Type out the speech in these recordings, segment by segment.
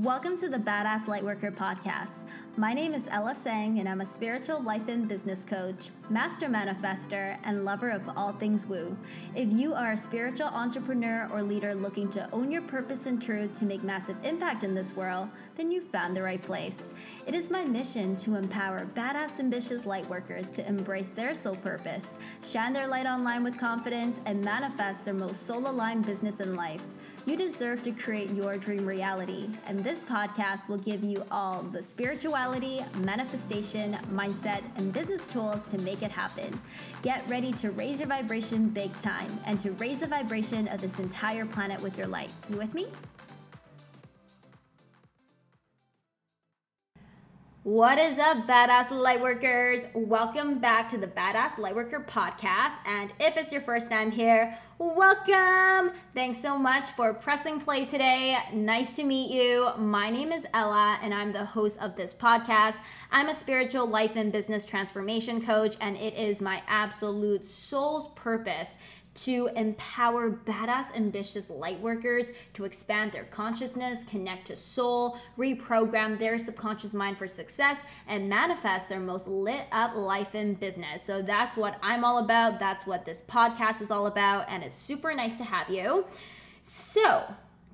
Welcome to the Badass Lightworker podcast. My name is Ella Sang, and I'm a spiritual life and business coach, master manifester, and lover of all things woo. If you are a spiritual entrepreneur or leader looking to own your purpose and truth to make massive impact in this world, then you found the right place. It is my mission to empower badass, ambitious lightworkers to embrace their soul purpose, shine their light online with confidence, and manifest their most soul aligned business in life. You deserve to create your dream reality, and this podcast will give you all the spirituality, manifestation, mindset, and business tools to make it happen. Get ready to raise your vibration big time and to raise the vibration of this entire planet with your light. You with me? What is up, Badass Lightworkers? Welcome back to the Badass Lightworker podcast. And if it's your first time here, welcome. Thanks so much for pressing play today. Nice to meet you. My name is Ella, and I'm the host of this podcast. I'm a spiritual life and business transformation coach, and it is my absolute soul's purpose to empower badass, ambitious light workers to expand their consciousness, connect to soul, reprogram their subconscious mind for success, and manifest their most lit up life in business. So that's what I'm all about. That's what this podcast is all about. And it's super nice to have you. So,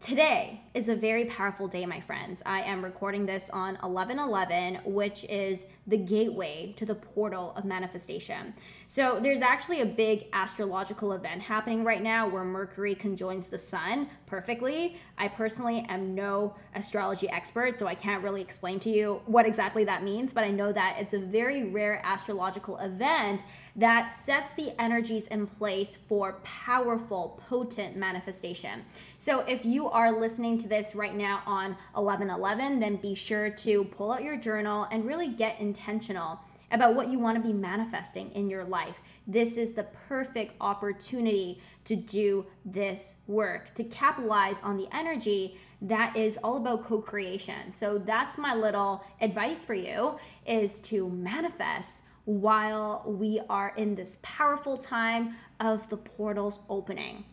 Today is a very powerful day, my friends. I am recording this on 11 11, which is the gateway to the portal of manifestation. So, there's actually a big astrological event happening right now where Mercury conjoins the sun perfectly. I personally am no astrology expert, so I can't really explain to you what exactly that means, but I know that it's a very rare astrological event that sets the energies in place for powerful, potent manifestation. So if you are listening to this right now on 1111, then be sure to pull out your journal and really get intentional about what you want to be manifesting in your life. This is the perfect opportunity to do this work, to capitalize on the energy that is all about co-creation. So that's my little advice for you is to manifest while we are in this powerful time of the portals opening.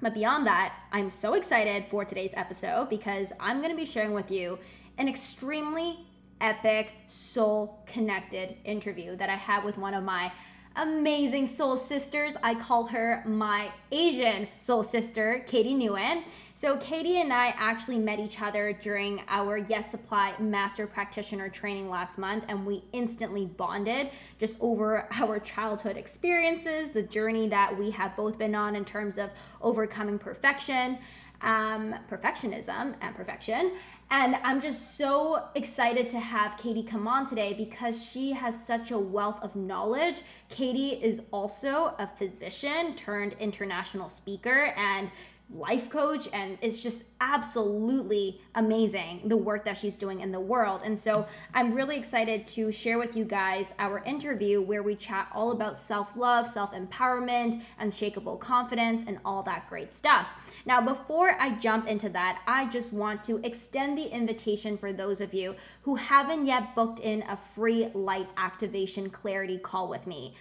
But beyond that, I'm so excited for today's episode because I'm going to be sharing with you an extremely epic, soul connected interview that I had with one of my amazing soul sisters. I call her my Asian soul sister, Katie Nguyen. So, Katie and I actually met each other during our Yes Supply Master Practitioner training last month, and we instantly bonded just over our childhood experiences, the journey that we have both been on in terms of overcoming perfection um, perfectionism and perfection. And I'm just so excited to have Katie come on today because she has such a wealth of knowledge. Katie is also a physician turned international speaker and life coach and it's just absolutely amazing the work that she's doing in the world. And so I'm really excited to share with you guys our interview where we chat all about self-love, self-empowerment, unshakable confidence and all that great stuff. Now, before I jump into that, I just want to extend the invitation for those of you who haven't yet booked in a free light activation clarity call with me.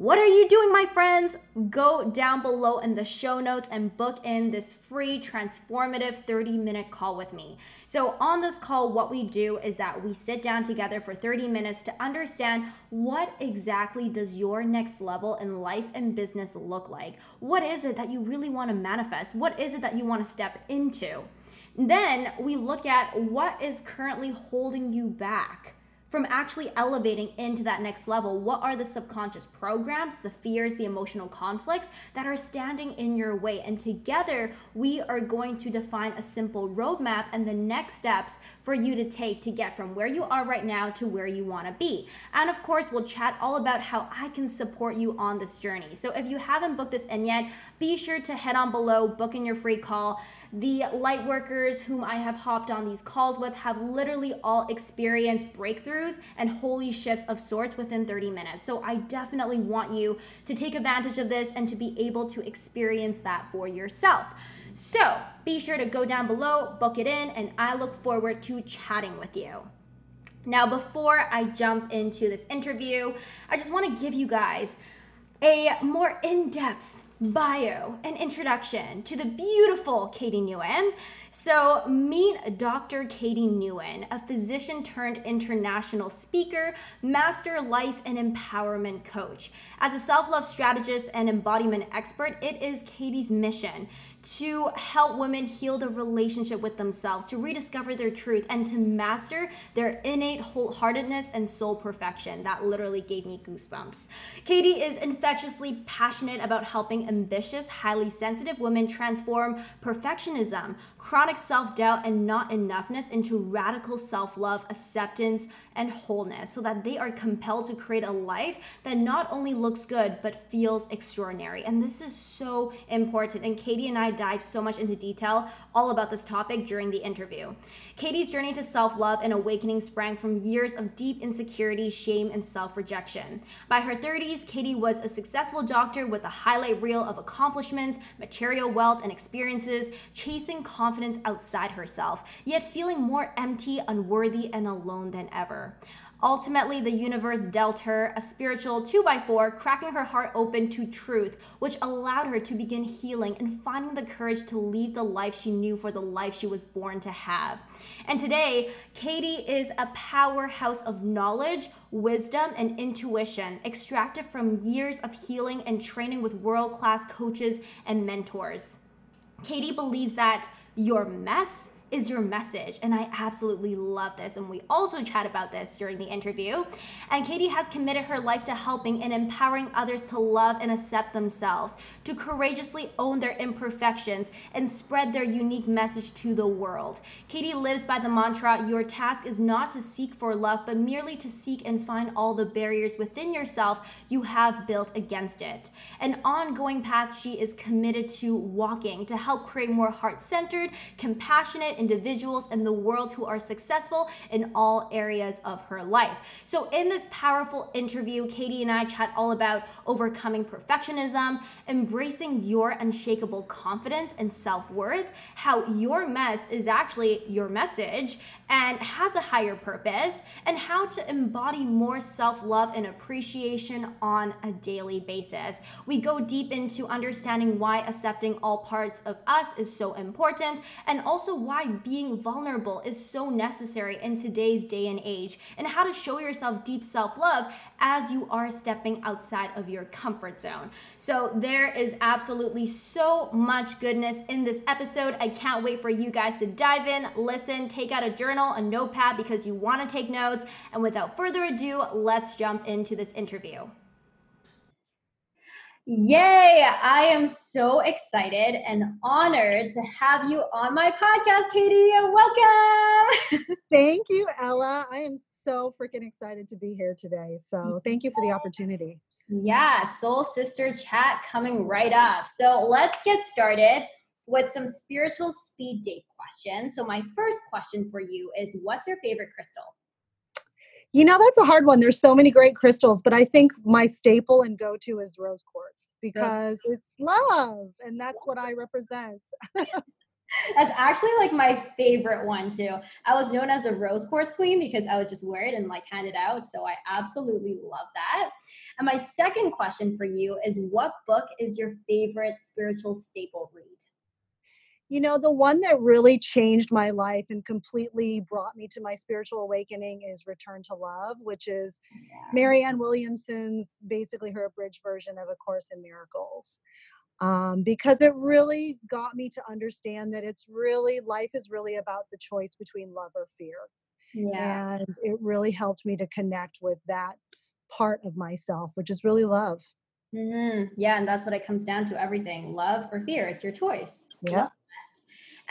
What are you doing, my friends? Go down below in the show notes and book in this free transformative 30 minute call with me. So, on this call, what we do is that we sit down together for 30 minutes to understand what exactly does your next level in life and business look like? What is it that you really want to manifest? What is it that you want to step into? Then we look at what is currently holding you back from actually elevating into that next level. What are the subconscious programs, the fears, the emotional conflicts that are standing in your way? And together, we are going to define a simple roadmap and the next steps for you to take to get from where you are right now to where you want to be. And of course, we'll chat all about how I can support you on this journey. So if you haven't booked this in yet, be sure to head on below, book in your free call. The light workers whom I have hopped on these calls with have literally all experienced breakthroughs and holy shifts of sorts within 30 minutes. So I definitely want you to take advantage of this and to be able to experience that for yourself. So be sure to go down below, book it in, and I look forward to chatting with you. Now, before I jump into this interview, I just want to give you guys a more in depth bio and introduction to the beautiful Katie Nguyen. So, meet Dr. Katie Nguyen, a physician turned international speaker, master life and empowerment coach. As a self love strategist and embodiment expert, it is Katie's mission to help women heal the relationship with themselves, to rediscover their truth, and to master their innate wholeheartedness and soul perfection. That literally gave me goosebumps. Katie is infectiously passionate about helping ambitious, highly sensitive women transform perfectionism, chronic self doubt, and not enoughness into radical self love, acceptance, and wholeness so that they are compelled to create a life that not only looks good but feels extraordinary. And this is so important. And Katie and I dive so much into detail all about this topic during the interview. Katie's journey to self love and awakening sprang from years of deep insecurity, shame, and self rejection. By her 30s, Katie was a successful doctor with a highlight reel of accomplishments, material wealth, and experiences, chasing confidence outside herself, yet feeling more empty, unworthy, and alone than ever. Ultimately, the universe dealt her a spiritual 2x4, cracking her heart open to truth, which allowed her to begin healing and finding the courage to lead the life she knew for the life she was born to have. And today, Katie is a powerhouse of knowledge, wisdom, and intuition extracted from years of healing and training with world class coaches and mentors. Katie believes that your mess is your message? And I absolutely love this. And we also chat about this during the interview. And Katie has committed her life to helping and empowering others to love and accept themselves, to courageously own their imperfections and spread their unique message to the world. Katie lives by the mantra Your task is not to seek for love, but merely to seek and find all the barriers within yourself you have built against it. An ongoing path she is committed to walking to help create more heart centered, compassionate, individuals in the world who are successful in all areas of her life. So, in this powerful interview, Katie and I chat all about overcoming perfectionism, embracing your unshakable confidence and self worth, how your mess is actually your message, and has a higher purpose, and how to embody more self love and appreciation on a daily basis. We go deep into understanding why accepting all parts of us is so important, and also why being vulnerable is so necessary in today's day and age, and how to show yourself deep self love as you are stepping outside of your comfort zone. So, there is absolutely so much goodness in this episode. I can't wait for you guys to dive in, listen, take out a journal journal, a notepad because you want to take notes. And without further ado, let's jump into this interview. Yay! I am so excited and honored to have you on my podcast, Katie. Welcome. thank you, Ella. I am so freaking excited to be here today. So thank you for the opportunity. Yeah, Soul Sister Chat coming right up. So let's get started with some spiritual speed date questions. So, my first question for you is What's your favorite crystal? You know, that's a hard one. There's so many great crystals, but I think my staple and go to is rose quartz because it's love and that's what I represent. That's actually like my favorite one too. I was known as a rose quartz queen because I would just wear it and like hand it out. So I absolutely love that. And my second question for you is what book is your favorite spiritual staple read? You know, the one that really changed my life and completely brought me to my spiritual awakening is Return to Love, which is. Marianne Williamson's basically her abridged version of A Course in Miracles. Um, because it really got me to understand that it's really life is really about the choice between love or fear. Yeah. And it really helped me to connect with that part of myself, which is really love. Mm-hmm. Yeah, and that's what it comes down to everything love or fear. It's your choice. Yeah.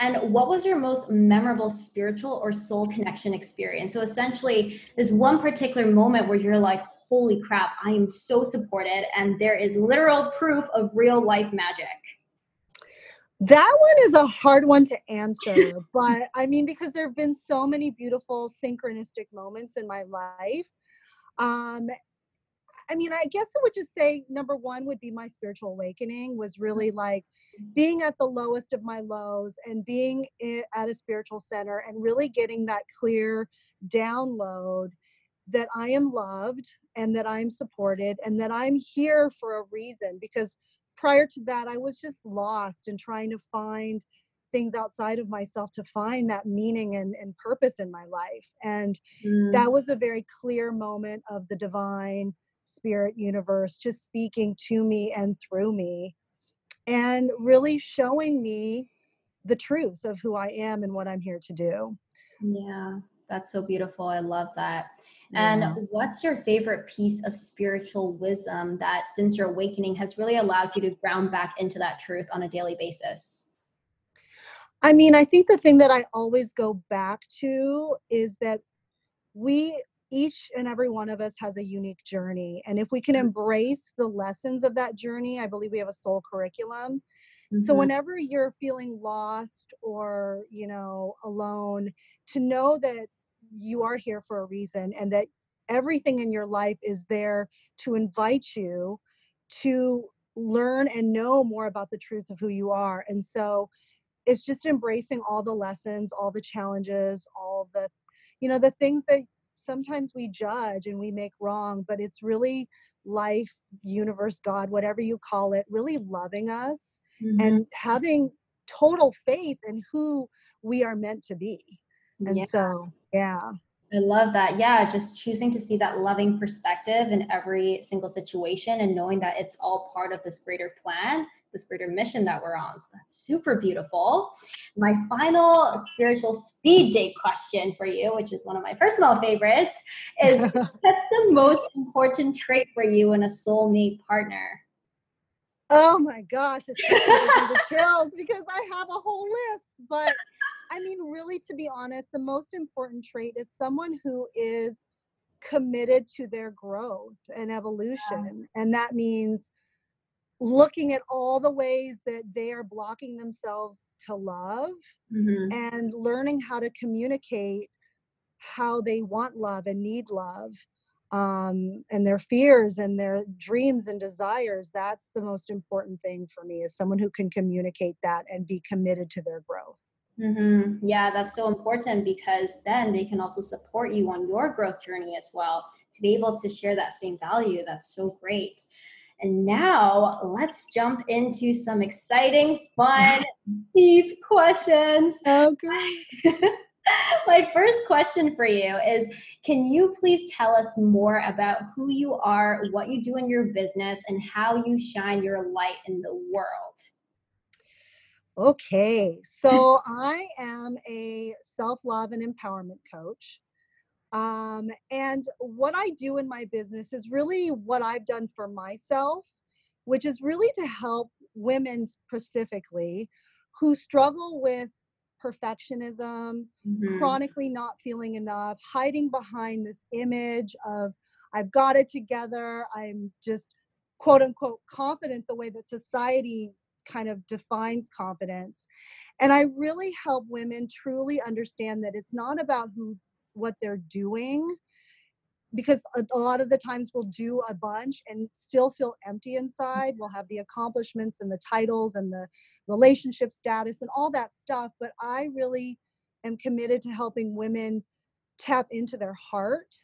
And what was your most memorable spiritual or soul connection experience? So essentially, this one particular moment where you're like, holy crap, I am so supported, and there is literal proof of real life magic. That one is a hard one to answer, but I mean, because there have been so many beautiful synchronistic moments in my life. Um, I mean, I guess I would just say number one would be my spiritual awakening was really mm-hmm. like being at the lowest of my lows and being at a spiritual center and really getting that clear download that I am loved and that I'm supported and that I'm here for a reason because prior to that, I was just lost and trying to find things outside of myself to find that meaning and, and purpose in my life. And mm. that was a very clear moment of the divine spirit universe just speaking to me and through me and really showing me the truth of who I am and what I'm here to do. Yeah, that's so beautiful. I love that. And yeah. what's your favorite piece of spiritual wisdom that since your awakening has really allowed you to ground back into that truth on a daily basis? I mean, I think the thing that I always go back to is that we each and every one of us has a unique journey. And if we can mm-hmm. embrace the lessons of that journey, I believe we have a soul curriculum. Mm-hmm. So whenever you're feeling lost or, you know, alone, to know that you are here for a reason and that everything in your life is there to invite you to learn and know more about the truth of who you are. And so it's just embracing all the lessons, all the challenges, all the, you know, the things that sometimes we judge and we make wrong, but it's really life, universe, God, whatever you call it, really loving us mm-hmm. and having total faith in who we are meant to be. And yeah. so, yeah. I love that. Yeah, just choosing to see that loving perspective in every single situation and knowing that it's all part of this greater plan, this greater mission that we're on. So that's super beautiful. My final spiritual speed date question for you, which is one of my personal favorites, is what's the most important trait for you in a soulmate partner? Oh my gosh, it's the chills because I have a whole list, but I mean, really, to be honest, the most important trait is someone who is committed to their growth and evolution. Yeah. And that means looking at all the ways that they are blocking themselves to love mm-hmm. and learning how to communicate how they want love and need love um, and their fears and their dreams and desires that's the most important thing for me is someone who can communicate that and be committed to their growth Mm-hmm. Yeah, that's so important because then they can also support you on your growth journey as well to be able to share that same value. That's so great. And now let's jump into some exciting, fun, deep questions. Oh, great. My first question for you is Can you please tell us more about who you are, what you do in your business, and how you shine your light in the world? Okay, so I am a self love and empowerment coach. Um, and what I do in my business is really what I've done for myself, which is really to help women specifically who struggle with perfectionism, mm-hmm. chronically not feeling enough, hiding behind this image of I've got it together, I'm just quote unquote confident the way that society kind of defines confidence. And I really help women truly understand that it's not about who what they're doing because a, a, lot of the times we'll do a bunch and still feel empty inside. We'll have the accomplishments and the titles and the relationship status and all that stuff. But I really am committed to helping women tap into their heart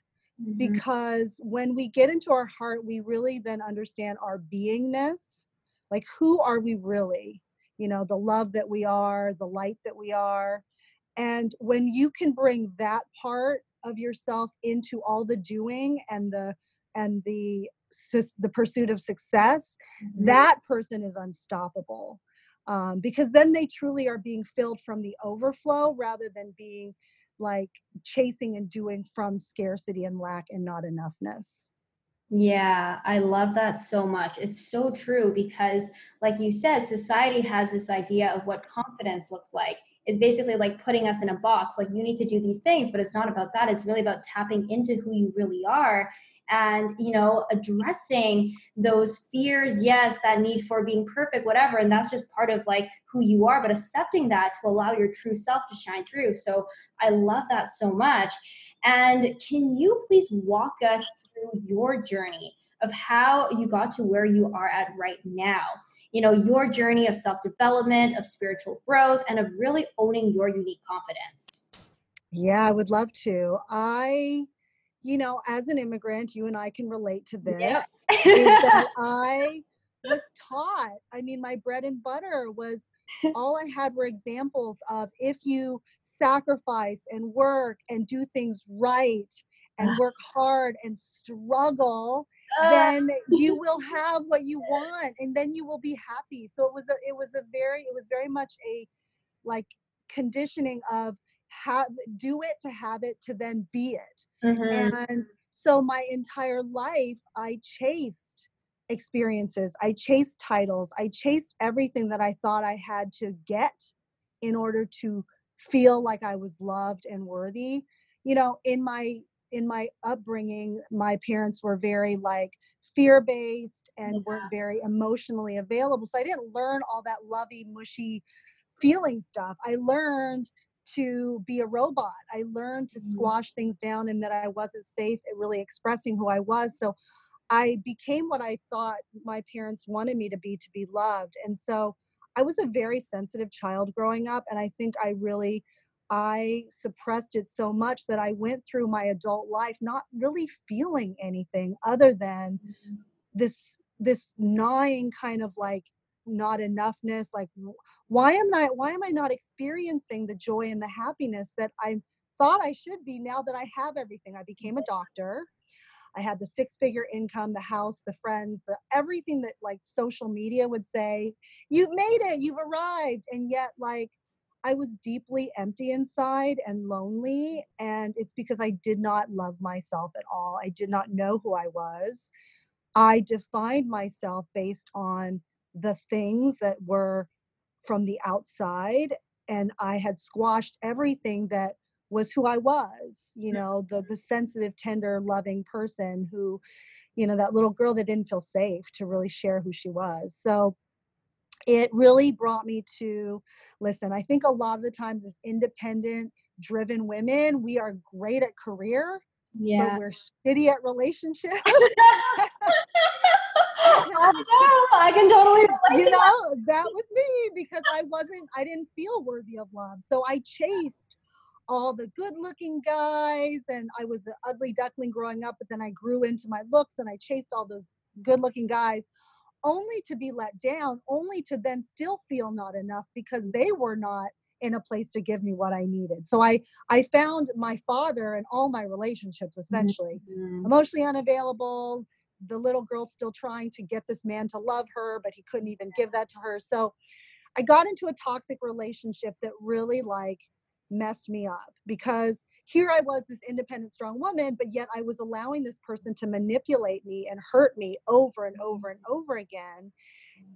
mm-hmm. because when we get into our heart, we really then understand our beingness like who are we really? You know the love that we are the light that we are. And when you can bring that part of yourself into all the doing and the and the the pursuit of success mm-hmm. that person is unstoppable um, because then they truly are being filled from the overflow rather than being like chasing and doing from scarcity and lack and not enoughness yeah, I love that so much. It's so true because, like you said, society has this idea of what confidence looks like. It's basically like putting us in a box, like you need to do these things, but it's not about that. It's really about tapping into who you really are and you know addressing those fears yes that need for being perfect whatever and that's just part of like who you are but accepting that to allow your true self to shine through so i love that so much and can you please walk us through your journey of how you got to where you are at right now. You know, your journey of self development, of spiritual growth, and of really owning your unique confidence. Yeah, I would love to. I, you know, as an immigrant, you and I can relate to this. Yep. I was taught. I mean, my bread and butter was all I had were examples of if you sacrifice and work and do things right and work hard and struggle, uh. then you will have what you want and then you will be happy. So it was a it was a very it was very much a like conditioning of have do it to have it to then be it. Mm-hmm. And so my entire life I chased experiences. I chased titles. I chased everything that I thought I had to get in order to feel like I was loved and worthy. You know, in my in my upbringing, my parents were very like fear based and yeah. weren't very emotionally available. So I didn't learn all that lovey, mushy feeling stuff. I learned to be a robot. I learned to mm-hmm. squash things down and that I wasn't safe at really expressing who I was. So I became what I thought my parents wanted me to be to be loved. And so I was a very sensitive child growing up. And I think I really I suppressed it so much that I went through my adult life not really feeling anything other than mm-hmm. this this gnawing kind of like not enoughness like why am I why am I not experiencing the joy and the happiness that I thought I should be now that I have everything I became a doctor I had the six figure income the house the friends the everything that like social media would say you've made it you've arrived and yet like I was deeply empty inside and lonely. And it's because I did not love myself at all. I did not know who I was. I defined myself based on the things that were from the outside. And I had squashed everything that was who I was, you mm-hmm. know, the the sensitive, tender, loving person who, you know, that little girl that didn't feel safe to really share who she was. So it really brought me to listen i think a lot of the times as independent driven women we are great at career yeah but we're shitty at relationships I know, I can totally you know that. that was me because I wasn't I didn't feel worthy of love so I chased all the good looking guys and I was an ugly duckling growing up but then I grew into my looks and I chased all those good looking guys only to be let down, only to then still feel not enough because they were not in a place to give me what I needed. So I I found my father in all my relationships essentially mm-hmm. emotionally unavailable, the little girl still trying to get this man to love her, but he couldn't even give that to her. So I got into a toxic relationship that really like messed me up because here I was, this independent, strong woman, but yet I was allowing this person to manipulate me and hurt me over and over and over again.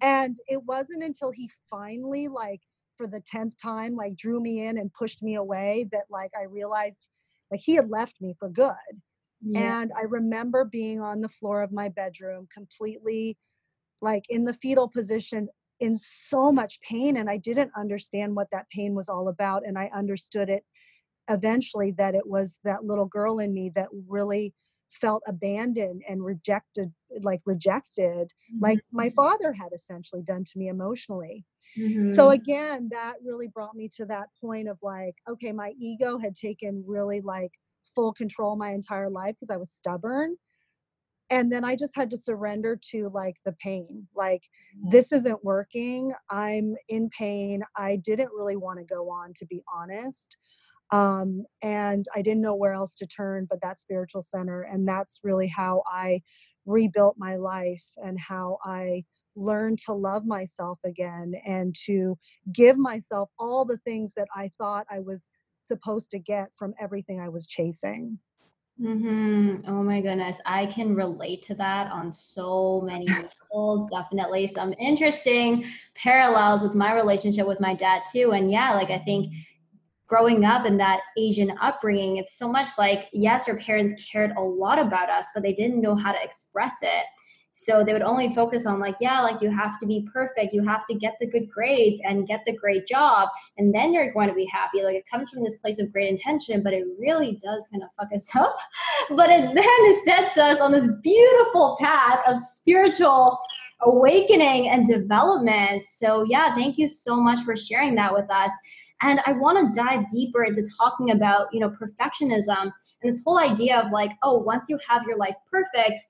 And it wasn't until he finally, like, for the 10th time, like, drew me in and pushed me away that, like, I realized, like, he had left me for good. Yeah. And I remember being on the floor of my bedroom, completely like in the fetal position, in so much pain. And I didn't understand what that pain was all about. And I understood it eventually that it was that little girl in me that really felt abandoned and rejected like rejected mm-hmm. like my mm-hmm. father had essentially done to me emotionally mm-hmm. so again that really brought me to that point of like okay my ego had taken really like full control my entire life because i was stubborn and then i just had to surrender to like the pain like mm-hmm. this isn't working i'm in pain i didn't really want to go on to be honest um, and I didn't know where else to turn but that spiritual center. And that's really how I rebuilt my life and how I learned to love myself again and to give myself all the things that I thought I was supposed to get from everything I was chasing. Mm-hmm. Oh my goodness. I can relate to that on so many levels, definitely. Some interesting parallels with my relationship with my dad, too. And yeah, like I think growing up in that Asian upbringing, it's so much like, yes, our parents cared a lot about us, but they didn't know how to express it. So they would only focus on, like, yeah, like you have to be perfect, you have to get the good grades and get the great job, and then you're going to be happy. Like it comes from this place of great intention, but it really does kind of fuck us up. but it then sets us on this beautiful path of spiritual awakening and development. So, yeah, thank you so much for sharing that with us. And I want to dive deeper into talking about, you know, perfectionism and this whole idea of like, oh, once you have your life perfect,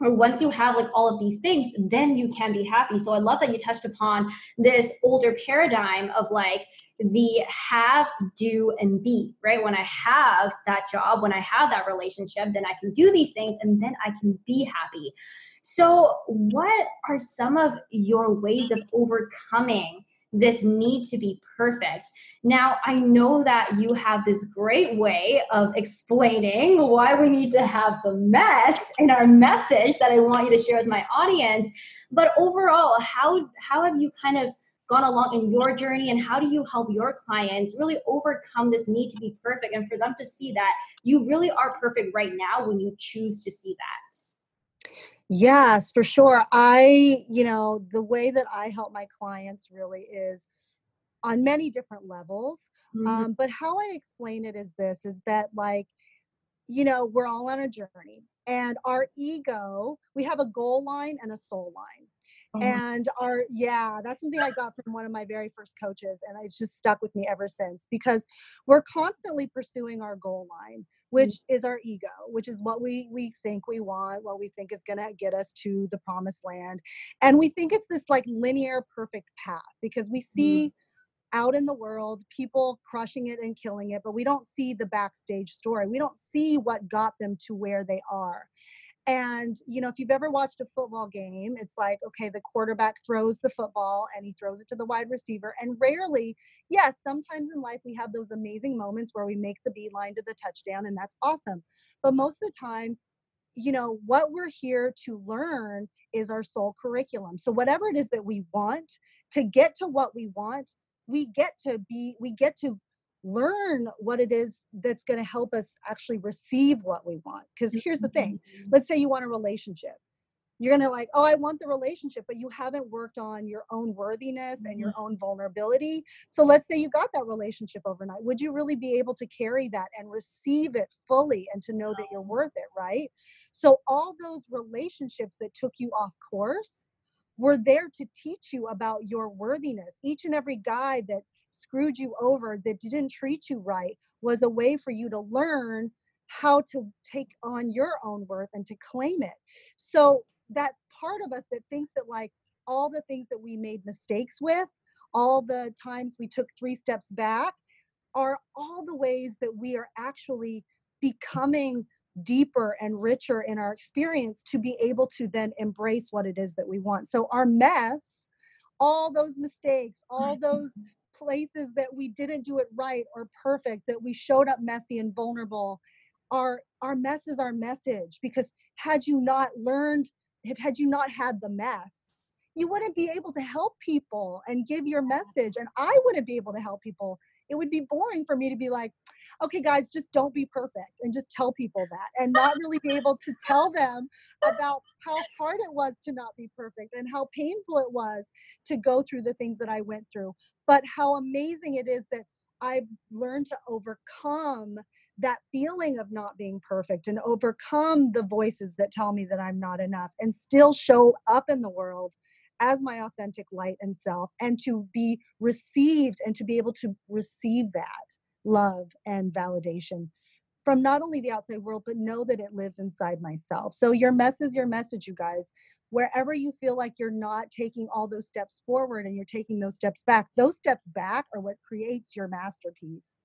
or once you have like all of these things then you can be happy. So i love that you touched upon this older paradigm of like the have do and be right? When i have that job when i have that relationship then i can do these things and then i can be happy. So what are some of your ways of overcoming this need to be perfect. Now, I know that you have this great way of explaining why we need to have the mess in our message that I want you to share with my audience. But overall, how how have you kind of gone along in your journey and how do you help your clients really overcome this need to be perfect and for them to see that you really are perfect right now when you choose to see that? Yes, for sure. I, you know, the way that I help my clients really is on many different levels. Mm-hmm. Um, but how I explain it is this is that, like, you know, we're all on a journey and our ego, we have a goal line and a soul line. Oh. And our, yeah, that's something I got from one of my very first coaches. And it's just stuck with me ever since because we're constantly pursuing our goal line which mm. is our ego which is what we we think we want what we think is going to get us to the promised land and we think it's this like linear perfect path because we see mm. out in the world people crushing it and killing it but we don't see the backstage story we don't see what got them to where they are and, you know, if you've ever watched a football game, it's like, okay, the quarterback throws the football and he throws it to the wide receiver. And rarely, yes, sometimes in life we have those amazing moments where we make the beeline to the touchdown, and that's awesome. But most of the time, you know, what we're here to learn is our soul curriculum. So, whatever it is that we want to get to what we want, we get to be, we get to learn what it is that's going to help us actually receive what we want. Because here's the thing mm-hmm. let's say you want a relationship. You're going to like, oh, I want the relationship, but you haven't worked on your own worthiness and your mm-hmm. own vulnerability. So let's say you got that relationship overnight. Would you really be able to carry that and receive it fully and to know that you're worth it, right? So all those relationships that took you off course were there to teach you about your worthiness. Each and every guy that screwed you over, that didn't treat you right, was a way for you to learn how to take on your own worth and to claim it. So that part of us that thinks that like all the things that we made mistakes with, all the times we took three steps back, are all the ways that we are actually becoming deeper and richer in our experience to be able to then embrace what it is that we want. So our mess, all those mistakes, all those places that we didn't do it right or perfect, that we showed up messy and vulnerable, our our mess is our message. Because had you not learned, had you not had the mess, you wouldn't be able to help people and give your message. And I wouldn't be able to help people. It would be boring for me to be like, okay, guys, just don't be perfect and just tell people that and not really be able to tell them about how hard it was to not be perfect and how painful it was to go through the things that I went through, but how amazing it is that I've learned to overcome that feeling of not being perfect and overcome the voices that tell me that I'm not enough and still show up in the world as my authentic light and self and to be received and to be able to receive that love and validation from not only the outside world, but know that it lives inside myself. So your mess is your message, you guys. Wherever you feel like you're not taking all those steps forward and you're taking those steps back, those steps back are what creates your masterpiece.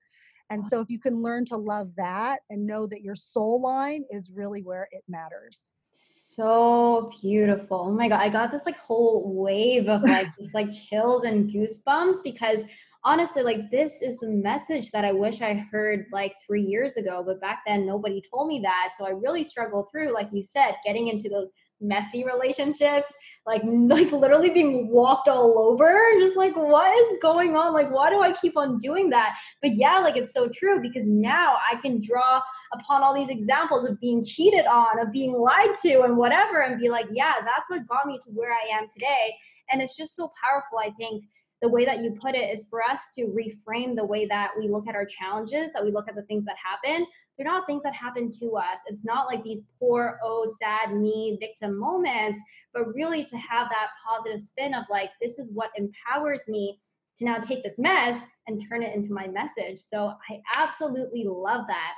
And so if you can learn to love that and know that your soul line is really where it matters. So beautiful. Oh my God. I got this like whole wave of like just like chills and goosebumps because honestly like this is the message that i wish i heard like three years ago but back then nobody told me that so i really struggled through like you said getting into those messy relationships like like literally being walked all over just like what is going on like why do i keep on doing that but yeah like it's so true because now i can draw upon all these examples of being cheated on of being lied to and whatever and be like yeah that's what got me to where i am today and it's just so powerful i think the way that you put it is for us to reframe the way that we look at our challenges, that we look at the things that happen. They're not things that happen to us. It's not like these poor, oh, sad me victim moments, but really to have that positive spin of like, this is what empowers me to now take this mess and turn it into my message. So I absolutely love that.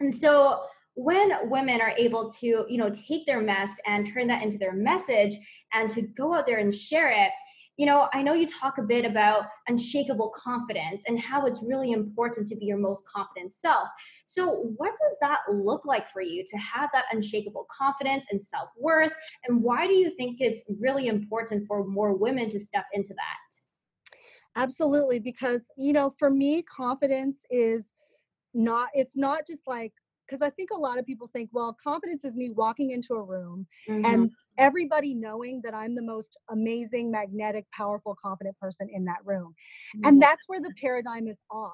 And so, when women are able to you know take their mess and turn that into their message and to go out there and share it you know i know you talk a bit about unshakable confidence and how it's really important to be your most confident self. So what does that look like for you to have that unshakable confidence and self-worth? And why do you think it's really important for more women to step into that? Absolutely because you know for me confidence is not it's not just like because I think a lot of people think, well, confidence is me walking into a room mm-hmm. and everybody knowing that I'm the most amazing, magnetic, powerful, confident person in that room. Mm-hmm. And that's where the paradigm is off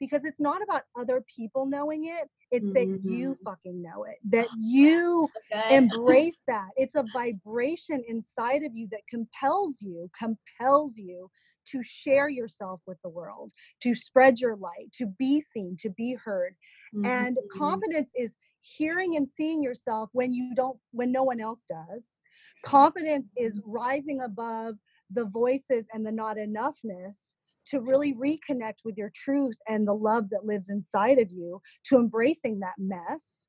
because it's not about other people knowing it it's mm-hmm. that you mm-hmm. fucking know it that you okay. embrace that it's a vibration inside of you that compels you compels you to share yourself with the world to spread your light to be seen to be heard Mm-hmm. And confidence is hearing and seeing yourself when you don't, when no one else does. Confidence is rising above the voices and the not enoughness to really reconnect with your truth and the love that lives inside of you, to embracing that mess.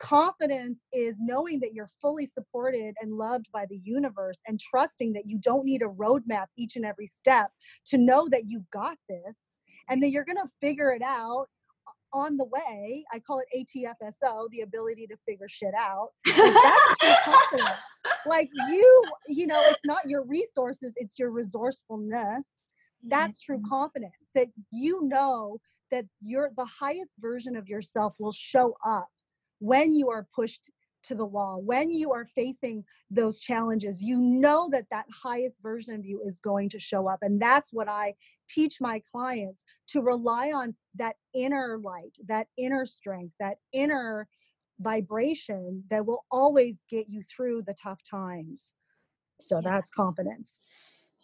Confidence is knowing that you're fully supported and loved by the universe and trusting that you don't need a roadmap each and every step to know that you got this and that you're going to figure it out on the way. I call it ATFSO, the ability to figure shit out. That's confidence. Like you, you know, it's not your resources, it's your resourcefulness. That's true mm-hmm. confidence that you know that you're the highest version of yourself will show up when you are pushed to the wall when you are facing those challenges you know that that highest version of you is going to show up and that's what i teach my clients to rely on that inner light that inner strength that inner vibration that will always get you through the tough times. So that's confidence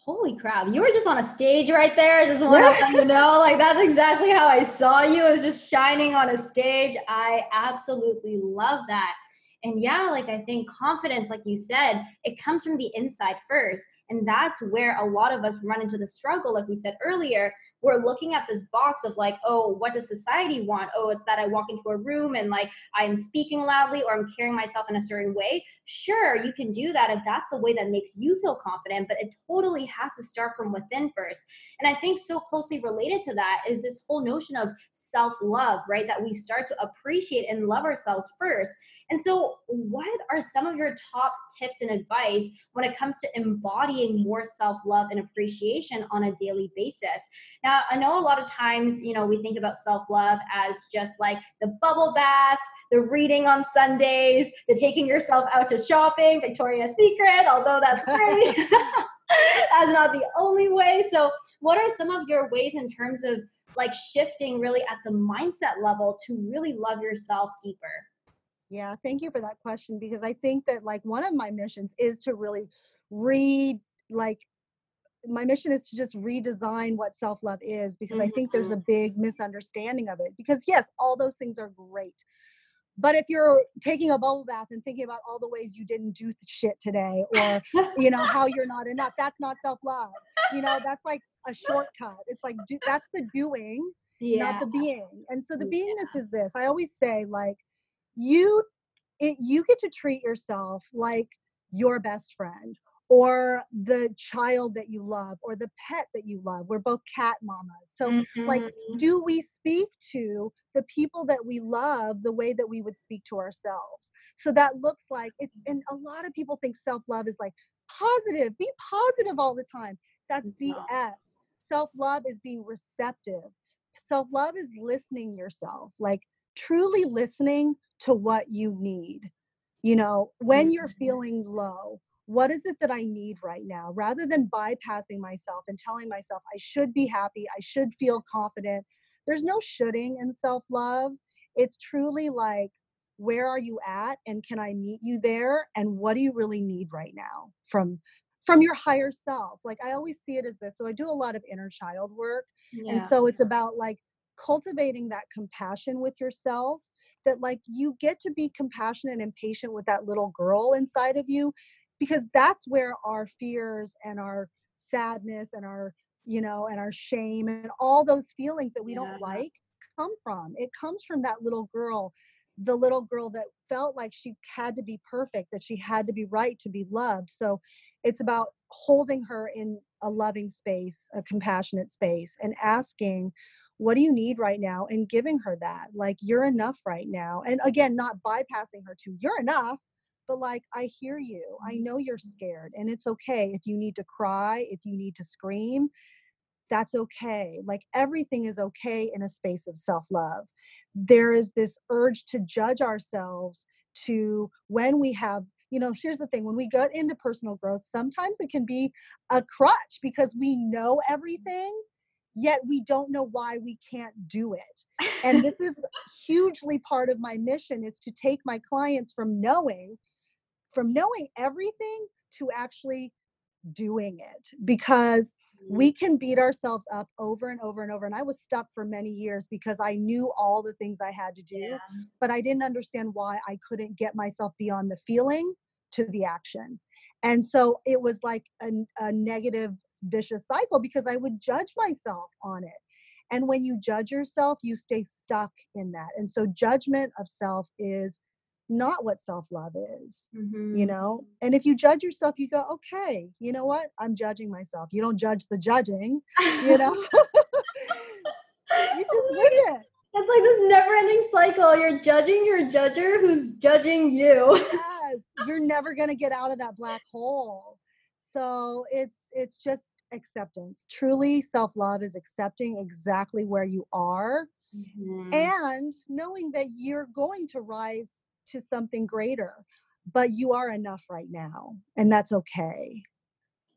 holy crap you were just on a stage right there i just want to let you know like that's exactly how i saw you it was just shining on a stage. I absolutely love that. And yeah, like I think confidence, like you said, it comes from the inside first. And that's where a lot of us run into the struggle, like we said earlier, we're looking at this box of like, oh, what does society want? Oh, it's that I walk into a room and like I'm speaking loudly or I'm carrying myself in a certain way. Sure, you can do that if that's the way that makes you feel confident, but it totally has to start from within first. And I think so closely related to that is this whole notion of self love, right? That we start to appreciate and love ourselves first. And so, what are some of your top tips and advice when it comes to embodying more self love and appreciation on a daily basis? Now, I know a lot of times, you know, we think about self love as just like the bubble baths, the reading on Sundays, the taking yourself out to shopping, Victoria's Secret, although that's great. that's not the only way. So, what are some of your ways in terms of like shifting really at the mindset level to really love yourself deeper? Yeah, thank you for that question because I think that like one of my missions is to really read like my mission is to just redesign what self-love is because mm-hmm. I think there's a mm-hmm. big misunderstanding of it. Because yes, all those things are great. But if you're taking a bubble bath and thinking about all the ways you didn't do shit today or you know how you're not enough, that's not self-love. You know, that's like a shortcut. It's like do, that's the doing, yeah. not the being. And so the beingness yeah. is this. I always say like you it, you get to treat yourself like your best friend or the child that you love or the pet that you love we're both cat mamas. So mm-hmm. like do we speak to the people that we love the way that we would speak to ourselves? So that looks like it's and a lot of people think self-love is like positive be positive all the time. That's bs self-love is being receptive. Self-love is listening yourself like truly listening to what you need. You know, when you're mm-hmm. feeling low, what is it that I need right now? Rather than bypassing myself and telling myself I should be happy, I should feel confident. There's no shoulding in self love. It's truly like, where are you at and can I meet you there? And what do you really need right now from from your higher self? Like I always see it as this. So I do a lot of inner child work. Yeah. And so it's about like cultivating that compassion with yourself that like you get to be compassionate and patient with that little girl inside of you because that's where our fears and our sadness and our you know and our shame and all those feelings that we yeah. don't like come from it comes from that little girl the little girl that felt like she had to be perfect, that she had to be right to be loved. So it's about holding her in a loving space, a compassionate space, and asking, what do you need right now? And giving her that, like, you're enough right now. And again, not bypassing her to, you're enough, but like, I hear you. I mm-hmm. know you're scared, and it's okay if you need to cry, if you need to scream. That's okay. Like everything is okay in a space of self love. There is this urge to judge ourselves to when we have you know, here's the thing when we get into personal growth, sometimes it can be a crutch because we know everything, yet we don't know why we can't do it. And this is hugely part of my mission is to take my clients from knowing from knowing everything to actually doing it because we mm-hmm. can beat ourselves up over and over and over and i was stuck for many years because i knew all the things i had to do yeah. but i didn't understand why i couldn't get myself beyond the feeling to the action and so it was like a, a negative vicious cycle because i would judge myself on it and when you judge yourself you stay stuck in that and so judgment of self is not what self love is, mm-hmm. you know? And if you judge yourself, you go, okay, you know what? I'm judging myself. You don't judge the judging, you know? you just win it. It's like this never ending cycle. You're judging your judger who's judging you. yes, you're never going to get out of that black hole. So it's it's just acceptance. Truly self-love is accepting exactly where you are mm-hmm. and knowing that you're going to rise to something greater but you are enough right now and that's okay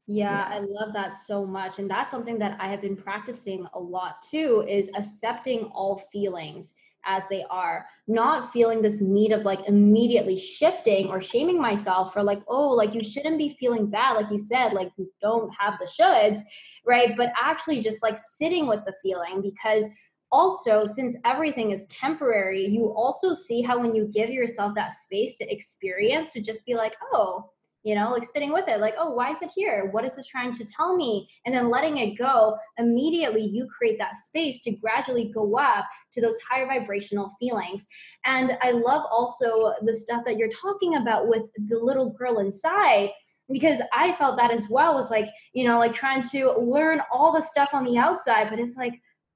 yeah, yeah, I love that so much. And that's something that I have been practicing a lot too is accepting all feelings as they are, not feeling this need of like immediately shifting or shaming myself for like, oh, like you shouldn't be feeling bad. Like you said, like you don't have the shoulds, right? But actually just like sitting with the feeling because also since everything is temporary you also see how when you give yourself that space to experience to just be like oh you know like sitting with it like oh why is it here? What is this trying to tell me? And then letting it go immediately you create that space to gradually go up to those higher vibrational feelings. And i love also the stuff that you're talking about with the little girl inside because I felt that as well was like, you know, like trying to learn all the stuff on the outside, but it's like,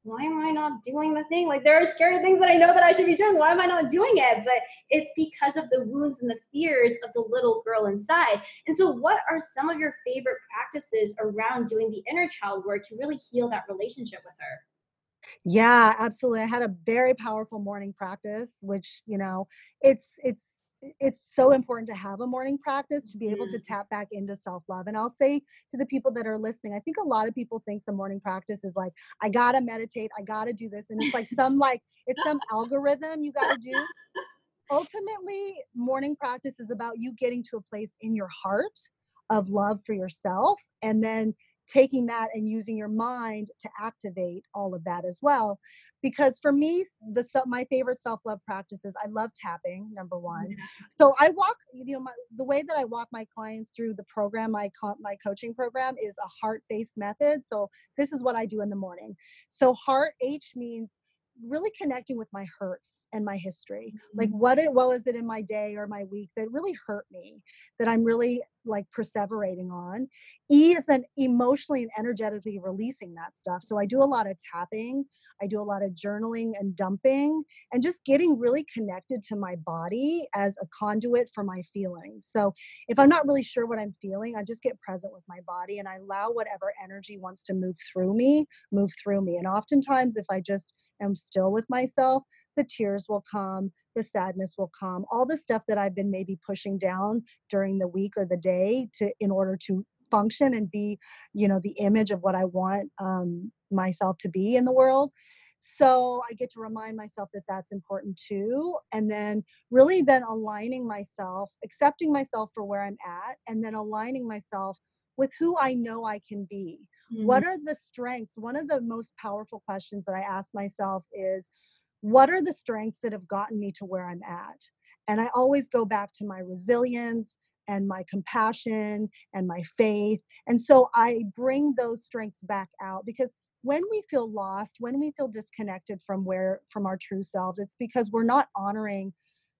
why am I not doing the thing? Like there are scary things that I know that I should be doing. Why am I not doing it? But it's because of the wounds and the fears of the little girl inside. And so what are some of your favorite practices around doing the inner child work to really heal that relationship with her? Yeah, absolutely. I had a very powerful morning practice, which, you know, it's it's it's so important to have a morning practice to be able to mm-hmm. tap back into self love. And I'll say to the people that are listening, I think a lot of people think the morning practice is like, I gotta meditate, I gotta do this. And it's like some like, it's some algorithm you gotta do. Ultimately, morning practice is about you getting to a place in your heart of love for yourself and then taking that and using your mind to activate all of that as well because for me the my favorite self-love practices i love tapping number one. So i walk you know my, the way that i walk my clients through the program my my coaching program is a heart-based method so this is what i do in the morning. So heart h means really connecting with my hurts and my history. Mm-hmm. like what it what was it in my day or my week that really hurt me that i'm really like perseverating on e is then emotionally and energetically releasing that stuff. So i do a lot of tapping i do a lot of journaling and dumping and just getting really connected to my body as a conduit for my feelings. So if i'm not really sure what i'm feeling i just get present with my body and i allow whatever energy wants to move through me move through me. And oftentimes if i just am still with myself, the tears will come, the sadness will come, all the stuff that I've been maybe pushing down during the week or the day to in order to function and be, you know, the image of what I want um, myself to be in the world. So I get to remind myself that that's important too. And then really then aligning myself, accepting myself for where I'm at, and then aligning myself with who I know I can be. Mm-hmm. What are the strengths? One of the most powerful questions that I ask myself is what are the strengths that have gotten me to where I'm at? And I always go back to my resilience and my compassion and my faith. And so I bring those strengths back out because when we feel lost, when we feel disconnected from where from our true selves, it's because we're not honoring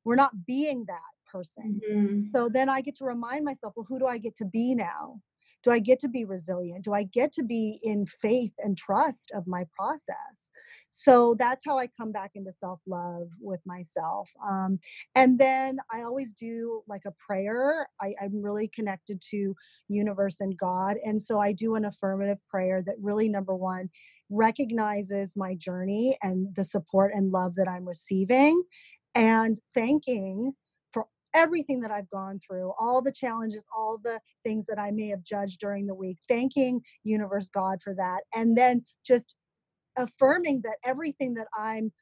we're not being that person. Mm-hmm. So then I get to remind myself, well, who do I get to be now? Do I get to be resilient? Do I get to be in faith and trust of my process? So that's how I come back into self love with myself. Um, and then I always do like a prayer. I, I'm really connected to universe and God. And so I do an affirmative prayer that really, number one, recognizes my journey and the support and love that I'm receiving and thanking everything that I've gone through, all the challenges, all the things that I may have judged during the week, thanking universe God for that. And then just affirming that everything that I'm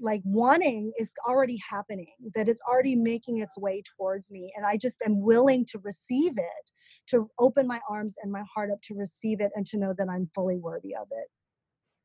like wanting is already happening, that it's already making its way towards me. And I just am willing to receive it, to open my arms and my heart up to receive it and to know that I'm fully worthy of it.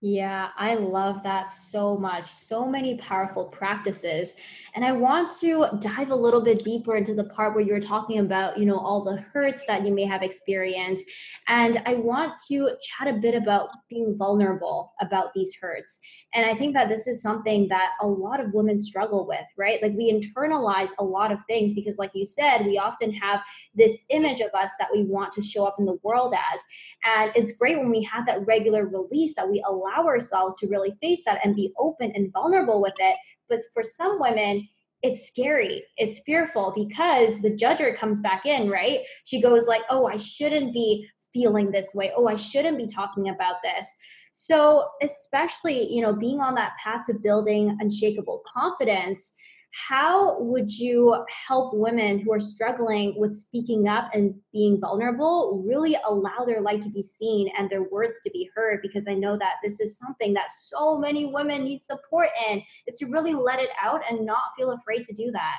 Yeah, I love that so much. So many powerful practices. And I want to dive a little bit deeper into the part where you were talking about, you know, all the hurts that you may have experienced. And I want to chat a bit about being vulnerable about these hurts. And I think that this is something that a lot of women struggle with, right? Like we internalize a lot of things because, like you said, we often have this image of us that we want to show up in the world as. And it's great when we have that regular release that we allow allow ourselves to really face that and be open and vulnerable with it. But for some women, it's scary it's fearful because the judger comes back in right? She goes like oh i shouldn't be feeling this way. Oh i shouldn't be talking about this. So especially you know being on that path to building unshakable confidence how would you help women who are struggling with speaking up and being vulnerable really allow their light to be seen and their words to be heard? Because i know that this is something that so many women need support in is to really let it out and not feel afraid to do that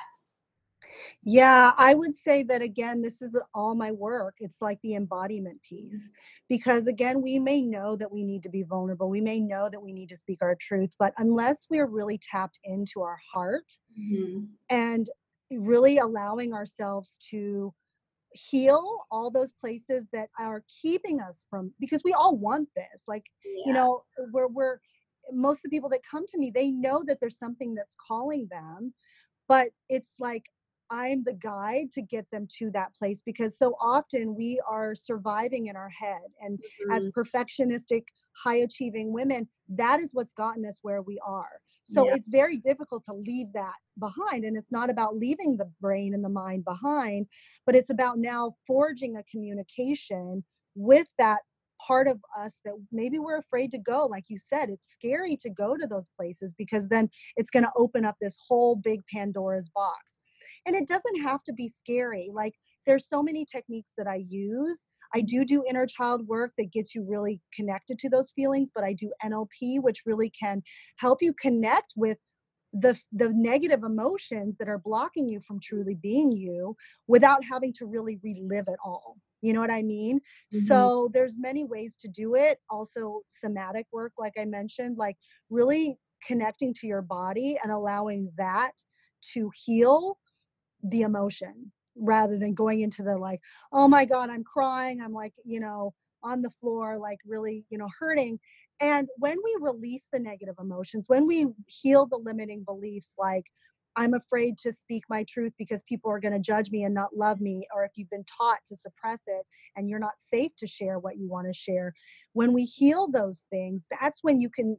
yeah, I would say that again, this is all my work. It's like the embodiment piece. Because again, we may know that we need to be vulnerable. We may know that we need to speak our truth, but unless we're really tapped into our heart mm-hmm. and really allowing ourselves to heal all those places that are keeping us from because we all want this like yeah. you know we're we're most of the people that come to me they know that there's something that's calling them but it's like I'm the guide to get them to that place because so often we are surviving in our head. And mm-hmm. as perfectionistic, high achieving women, that is what's gotten us where we are. So yeah. it's very difficult to leave that behind. And it's not about leaving the brain and the mind behind, but it's about now forging a communication with that part of us that maybe we're afraid to go like you said it's scary to go to those places because then it's going to open up this whole big pandora's box and it doesn't have to be scary like there's so many techniques that i use. I do do inner child work that gets you really connected to those feelings but i do nlp which really can help you connect with the the negative emotions that are blocking you from truly being you without having to really relive it all. You know what i mean? Mm-hmm. so there's many ways to do it. Also somatic work like i mentioned like really connecting to your body and allowing that to heal the emotion rather than going into the like oh my god i'm crying i'm like you know on the floor like really you know hurting. And when we release the negative emotions when we heal the limiting beliefs like i'm afraid to speak my truth because people are going to judge me and not love me or if you've been taught to suppress it and you're not safe to share what you want to share when we heal those things that's when you can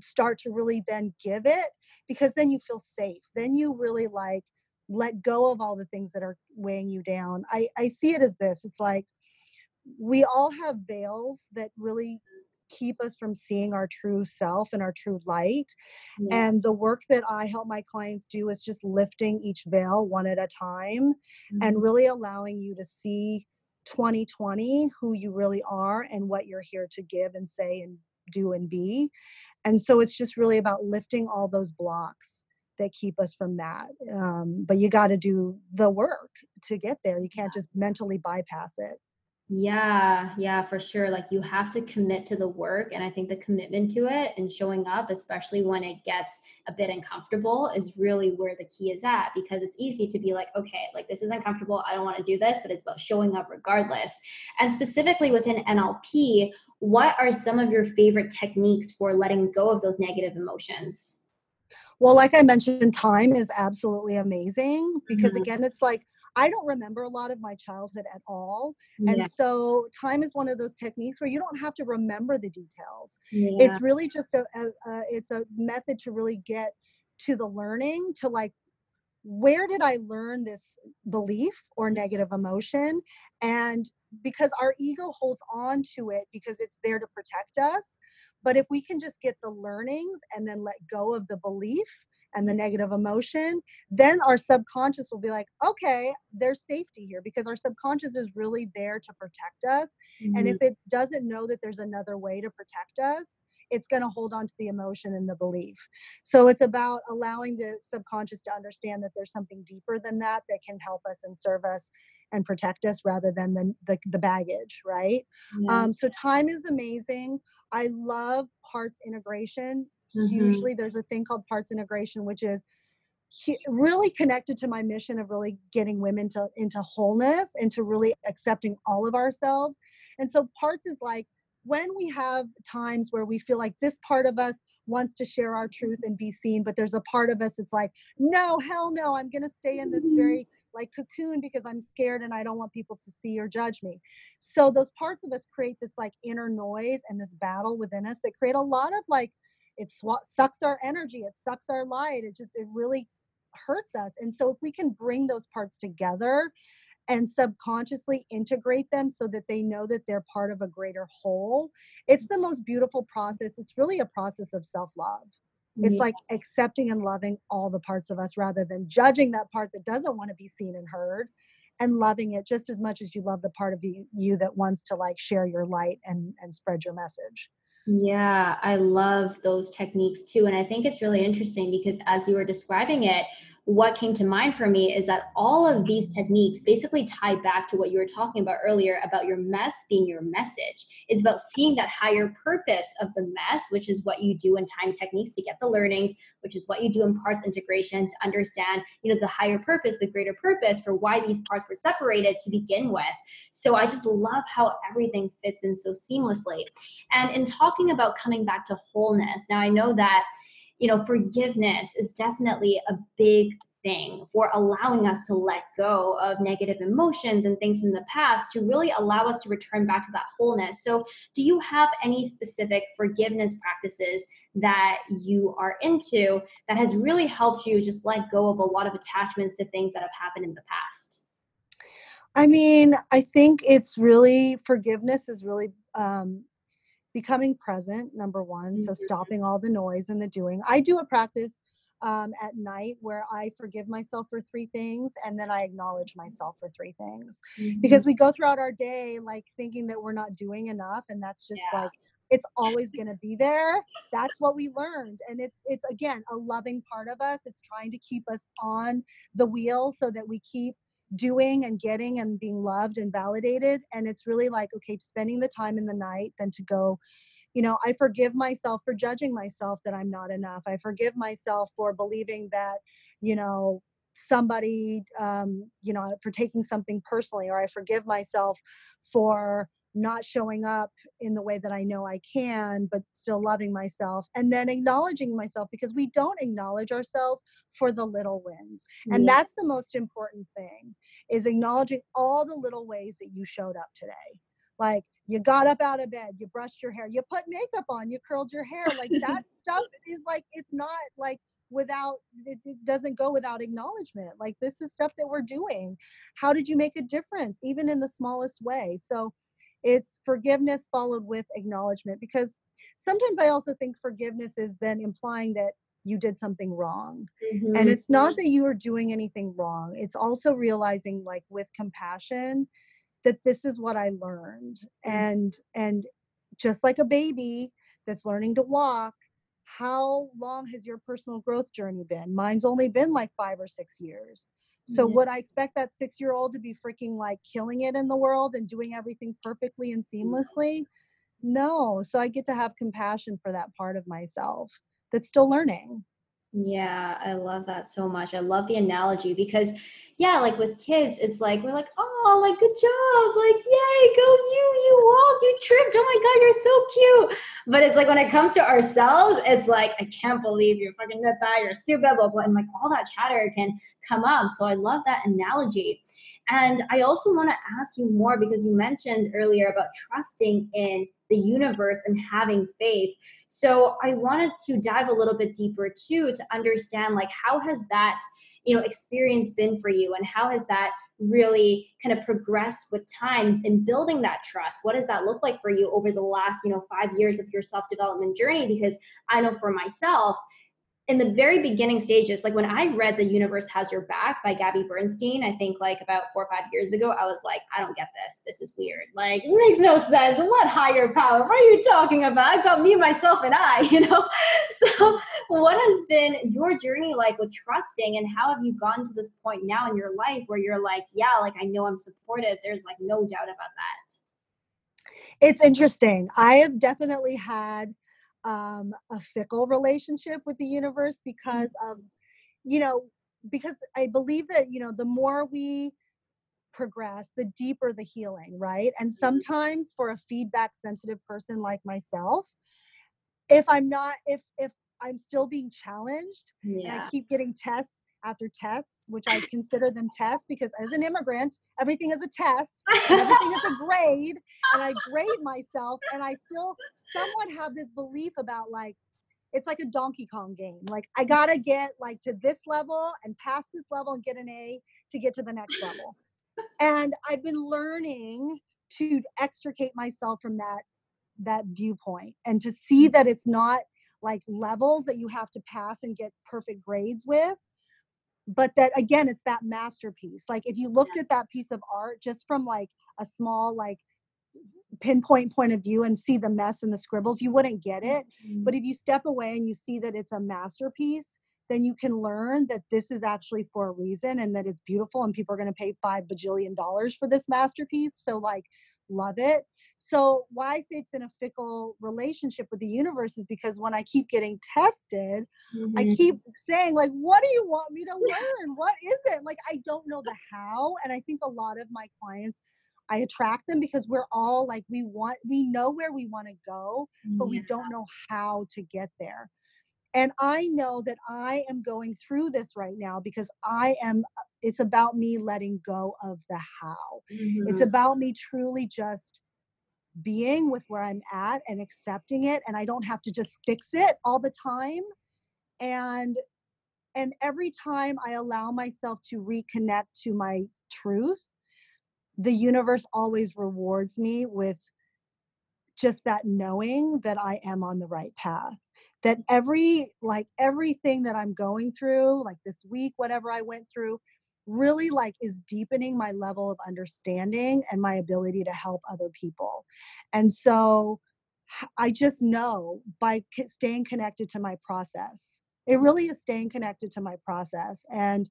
start to really then give it because then you feel safe. Then you really like let go of all the things that are weighing you down. I, I see it as this it's like we all have veils that really keep us from seeing our true self and our true light. Yeah. And the work that I help my clients do is just lifting each veil one at a time mm-hmm. and really allowing you to see 2020 who you really are and what you're here to give and say and do and be. And so it's just really about lifting all those blocks that keep us from that. Um, but you got to do the work to get there. You can't just mentally bypass it. Yeah, yeah, for sure. Like you have to commit to the work. And I think the commitment to it and showing up, especially when it gets a bit uncomfortable, is really where the key is at because it's easy to be like, okay, like this is uncomfortable. I don't want to do this, but it's about showing up regardless. And specifically within NLP, what are some of your favorite techniques for letting go of those negative emotions? Well, like I mentioned, time is absolutely amazing because Mhm. again, it's like I don't remember a lot of my childhood at all. And so time is one of those techniques where you don't have to remember the details. Yeah. It's really just a, a, a it's a method to really get to the learning to like where did I learn this belief or negative emotion? And because our ego holds on to it because it's there to protect us. But if we can just get the learnings and then let go of the belief and the negative emotion, then our subconscious will be like, okay, there's safety here because our subconscious is really there to protect us. And Mhm. if it doesn't know that there's another way to protect us, it's going to hold on to the emotion and the belief. So it's about allowing the subconscious to understand that there's something deeper than that that can help us and serve us and protect us rather than the, the, the baggage, right? Yeah. Um, so time is amazing. I love parts integration. Mhm. Usually there's a thing called parts integration, which is really connected to my mission of really getting women to into wholeness and to really accepting all of ourselves. And so parts is like when we have times where we feel like this part of us wants to share our truth and be seen, but there's a part of us that's like, no, hell no, I'm gonna stay in this Mhm. very like cocoon because I'm scared and I don't want people to see or judge me. So those parts of us create this like inner noise and this battle within us that create a lot of like it swa- sucks our energy, it sucks our light, it just it really hurts us. And so if we can bring those parts together and subconsciously integrate them so that they know that they're part of a greater whole, it's the most beautiful process. It's really a process of self-love. It's Yeah. like accepting and loving all the parts of us rather than judging that part that doesn't want to be seen and heard and loving it just as much as you love the part of you, you that wants to like share your light and and spread your message. Yeah, I love those techniques too. And I think it's really interesting because as you were describing it, what came to mind for me is that all of these techniques basically tie back to what you were talking about earlier about your mess being your message. It's about seeing that higher purpose of the mess, which is what you do in time techniques to get the learnings, which is what you do in parts integration to understand, you know, the higher purpose, the greater purpose for why these parts were separated to begin with. So I just love how everything fits in so seamlessly. And in talking about coming back to wholeness, now I know that, you know, forgiveness is definitely a big thing for allowing us to let go of negative emotions and things from the past to really allow us to return back to that wholeness. So, do you have any specific forgiveness practices that you are into that has really helped you just let go of a lot of attachments to things that have happened in the past? I mean, I think it's really forgiveness is really um, becoming present, number one. So Mhm. stopping all the noise and the doing. I do a practice um, at night where I forgive myself for three things and then I acknowledge myself for three things. Because we go throughout our day like thinking that we're not doing enough, and that's just Yeah. like it's always going to be there. That's what we learned, and it's it's again a loving part of us. It's trying to keep us on the wheel so that we keep doing and getting and being loved and validated and it's really like okay spending the time in the night then to go you know i forgive myself for judging myself that i'm not enough. I forgive myself for believing that you know somebody um you know for taking something personally or i forgive myself for not showing up in the way that i know i can but still loving myself and then acknowledging myself because we don't acknowledge ourselves for the little wins. And Yeah. that's the most important thing is acknowledging all the little ways that you showed up today. Like you got up out of bed you brushed your hair you put makeup on you curled your hair like that stuff is like it's not like without it, it doesn't go without acknowledgement. Like this is stuff that we're doing. How did you make a difference even in the smallest way? So it's forgiveness followed with acknowledgement because sometimes i also think forgiveness is then implying that you did something wrong and Mhm. it's not that you are doing anything wrong it's also realizing like with compassion that this is what i learned Mm. and and just like a baby that's learning to walk how long has your personal growth journey been mine's only been like 5 or 6 years so Yeah. would i expect that 6 year old to be freaking like killing it in the world and doing everything perfectly and seamlessly? No. So i get to have compassion for that part of myself that's still learning Yeah, I love that so much. I love the analogy because, yeah, like with kids, it's like we're like, oh, like good job, like yay, go you, you walked, you tripped. Oh my god, you're so cute. But it's like when it comes to ourselves, it's like I can't believe you're fucking did that, you're stupid, blah blah, and like all that chatter can come up. So I love that analogy. And I also want to ask you more because you mentioned earlier about trusting in the universe and having faith. So I wanted to dive a little bit deeper too to understand like how has that, you know, experience been for you? And how has that really kind of progressed with time in building that trust? What does that look like for you over the last you know five years of your self-development journey? Because i know for myself in the very beginning stages, like when I read The Universe Has Your Back by Gabby Bernstein, I think like about four or five years ago, I was like, I don't get this. This is weird. Like, it makes no sense. What higher power? What are you talking about? I've got me, myself, and I, you know? So, what has been your journey like with trusting, and how have you gotten to this point now in your life where you're like, yeah, like I know I'm supported? There's like no doubt about that. It's interesting. I have definitely had um, a fickle relationship with the universe because mm-hmm. of, you know, because I believe that, you know, the more we progress, the deeper the healing, right? And mm-hmm. sometimes for a feedback sensitive person like myself, if I'm not, if, if, I'm still being challenged yeah. and I keep getting tests after tests, which I consider them tests because as an immigrant, everything is a test, everything is a grade, and I grade myself, and I still somewhat have this belief about like it's like a Donkey Kong game. Like I gotta get like to this level and pass this level and get an A to get to the next level. And I've been learning to extricate myself from that that viewpoint and to see that it's not like levels that you have to pass and get perfect grades with but that again it's that masterpiece like if you looked yeah. at that piece of art just from like a small like pinpoint point of view and see the mess and the scribbles you wouldn't get it mm-hmm. but if you step away and you see that it's a masterpiece then you can learn that this is actually for a reason and that it's beautiful and people are going to pay five bajillion dollars for this masterpiece so like love it so why I say it's been a fickle relationship with the universe is because when I keep getting tested, mm-hmm. I keep saying like, "What do you want me to learn? what is it?" Like I don't know the how, and I think a lot of my clients. I attract them because we're all like we want we know where we want to go, but yeah. we don't know how to get there. And I know that I am going through this right now because I am, it's about me letting go of the how. Mm-hmm. It's about me truly just being with where I'm at and accepting it and I don't have to just fix it all the time. And and every time I allow myself to reconnect to my truth the universe always rewards me with just that knowing that I am on the right path. That every like everything that I'm going through like this week whatever I went through really like is deepening my level of understanding and my ability to help other people. And so I just know by staying connected to my process, it really is staying connected to my process and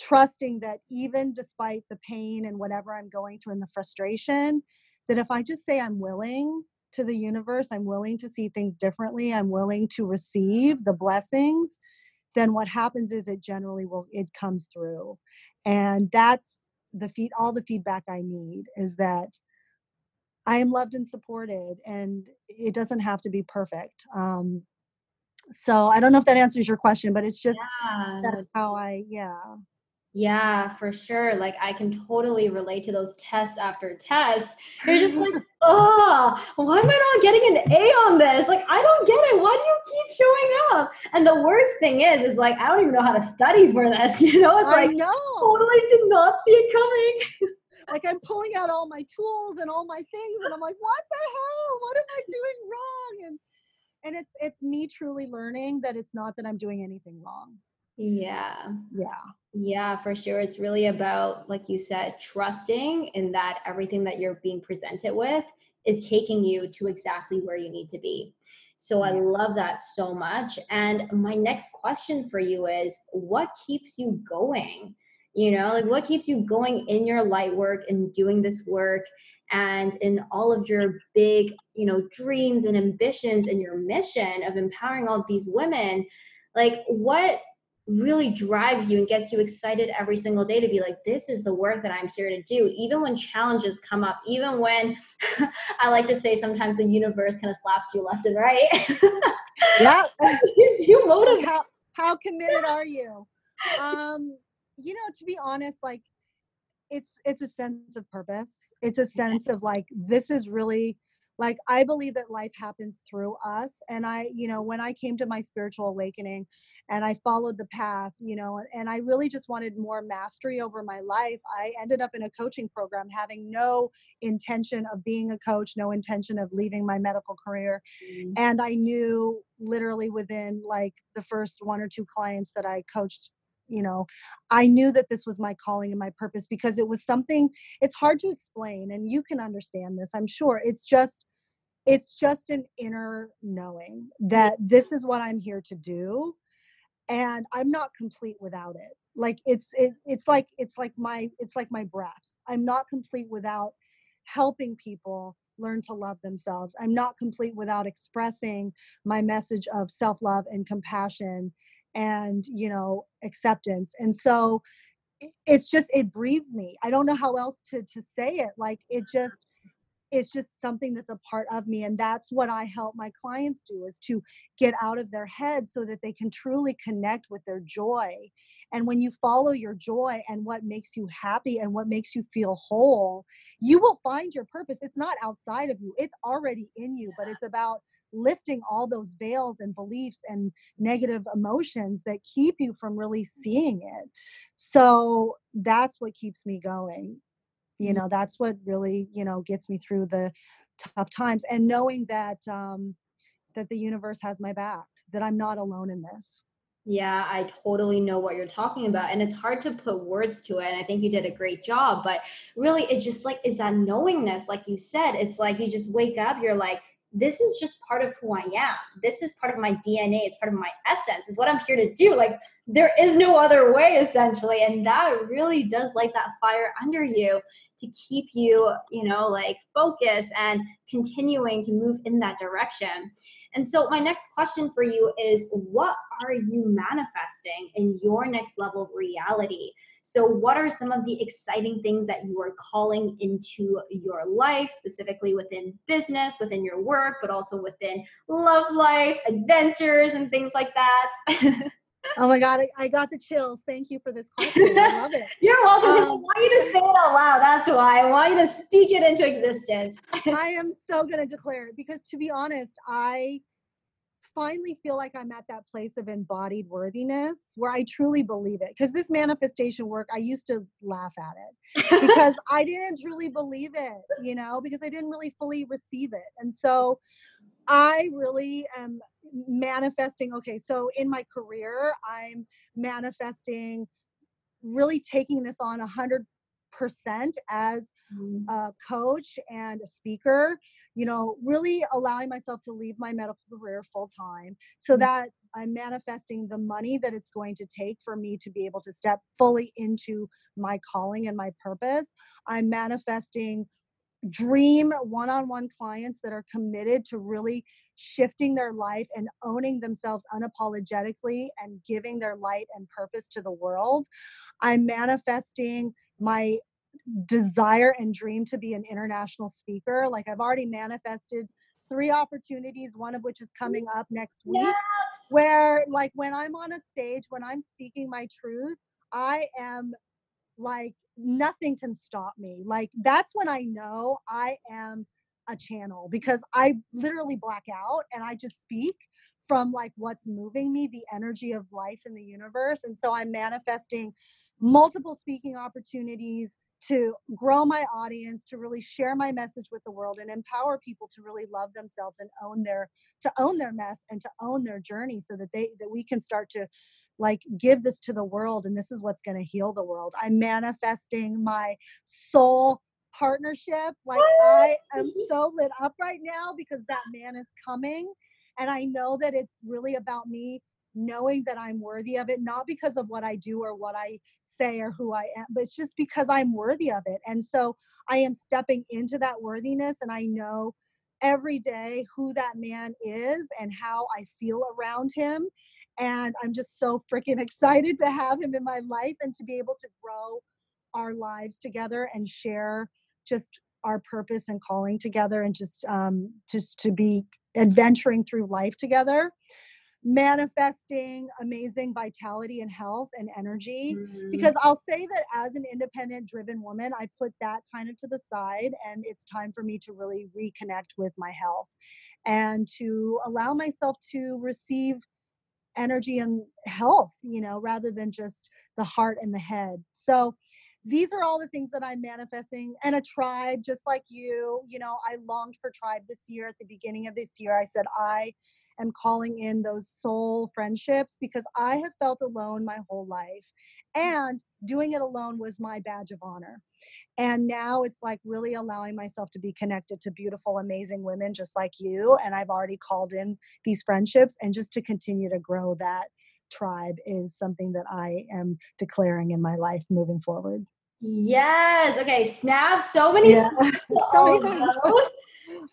trusting that even despite the pain and whatever I'm going through and the frustration, that if I just say I'm willing to the universe, I'm willing to see things differently, I'm willing to receive the blessings, then what happens is it generally will it comes through and that's the feed all the feedback i need is that i am loved and supported and it doesn't have to be perfect um so i don't know if that answers your question but it's just yeah. that's how i yeah yeah, for sure. Like I can totally relate to those tests after tests. You're just like, oh, why am I not getting an A on this? Like I don't get it. Why do you keep showing up? And the worst thing is, is like I don't even know how to study for this. You know, it's I like know. totally did not see it coming. like I'm pulling out all my tools and all my things, and I'm like, what the hell? What am I doing wrong? And and it's it's me truly learning that it's not that I'm doing anything wrong. Yeah. Yeah. Yeah, for sure. It's really about, like you said, trusting in that everything that you're being presented with is taking you to exactly where you need to be. So I love that so much. And my next question for you is what keeps you going? You know, like what keeps you going in your light work and doing this work and in all of your big, you know, dreams and ambitions and your mission of empowering all these women? like what really drives you and gets you excited every single day to be like this is the work that i'm here to do. Even when challenges come up even when i like to say sometimes the universe kind of slaps you left and right. Yeah. You motive how, how committed are you? Um you know to be honest like it's it's a sense of purpose. It's a sense of like this is really like i believe that life happens through us and i you know when i came to my spiritual awakening and i followed the path you know and i really just wanted more mastery over my life i ended up in a coaching program having no intention of being a coach no intention of leaving my medical career mm-hmm. and i knew literally within like the first one or two clients that i coached you know i knew that this was my calling and my purpose because it was something it's hard to explain and you can understand this i'm sure it's just it's just an inner knowing that this is what i'm here to do and i'm not complete without it. Like it's it, it's like it's like my it's like my breath. I'm not complete without helping people learn to love themselves. I'm not complete without expressing my message of self-love and compassion and you know acceptance. And so it's just it breathes me. I don't know how else to to say it. Like it just it's just something that's a part of me and that's what i help my clients do is to get out of their head so that they can truly connect with their joy. And when you follow your joy and what makes you happy and what makes you feel whole you will find your purpose. It's not outside of you it's already in you but it's about lifting all those veils and beliefs and negative emotions that keep you from really seeing it. So that's what keeps me going you know that's what really you know gets me through the tough times and knowing that um that the universe has my back that i'm not alone in this yeah, I totally know what you're talking about. And it's hard to put words to it. And I think you did a great job. But really, it just like is that knowingness, like you said, it's like you just wake up, you're like, this is just part of who I am. This is part of my DNA. It's part of my essence. It's what I'm here to do. Like there is no other way essentially. And that really does light that fire under you to keep you, you know, like focused and continuing to move in that direction. And so my next question for you is what are you manifesting in your next level of reality? So, what are some of the exciting things that you are calling into your life, specifically within business, within your work, but also within love life, adventures, and things like that? oh my god, I, I, got the chills. Thank you for this question. I love it. You're welcome. Um, I want you to say it out loud. That's why I want you to speak it into existence. I am so going to declare it because, to be honest, I finally feel like I'm at that place of embodied worthiness where I truly believe it. Because this manifestation work, I used to laugh at it because I didn't truly believe it, you know, because I didn't really fully receive it. And so I really am manifesting. Okay, so in my career, I'm manifesting really taking this on a hundred percent as mm-hmm. a coach and a speaker you know really allowing myself to leave my medical career full time so mm-hmm. that i'm manifesting the money that it's going to take for me to be able to step fully into my calling and my purpose i'm manifesting dream one-on-one clients that are committed to really shifting their life and owning themselves unapologetically and giving their light and purpose to the world i'm manifesting my desire and dream to be an international speaker. Like I've already manifested three opportunities, one of which is coming up next week, yes. where like when I'm on a stage, when I'm speaking my truth, I am like nothing can stop me. Like that's when I know I am a channel because I literally black out and I just speak from like what's moving me, the energy of life in the universe. And so I'm manifesting multiple speaking opportunities to grow my audience to really share my message with the world and empower people to really love themselves and own their to own their mess and to own their journey so that they that we can start to like give this to the world and this is what's going to heal the world i'm manifesting my soul partnership like i am so lit up right now because that man is coming and i know that it's really about me knowing that i'm worthy of it not because of what i do or what i say or who I am, but it's just because I'm worthy of it. And so I am stepping into that worthiness and I know every day who that man is and how I feel around him. And I'm just so freaking excited to have him in my life and to be able to grow our lives together and share just our purpose and calling together and just um, just to be adventuring through life together manifesting amazing vitality and health and energy mm-hmm. because I'll say that as an independent driven woman I put that kind of to the side and it's time for me to really reconnect with my health and to allow myself to receive energy and health you know rather than just the heart and the head so these are all the things that I'm manifesting and a tribe just like you you know I longed for tribe this year at the beginning of this year I said I am calling in those soul friendships because I have felt alone my whole life. Mm. And doing it alone was my badge of honor. And now it's like really allowing myself to be connected to beautiful, amazing women just like you. And I've already called in these friendships. And just to continue to grow that tribe is something that I am declaring in my life moving forward. Yes. Okay. Snap. So many. Yeah. so many things.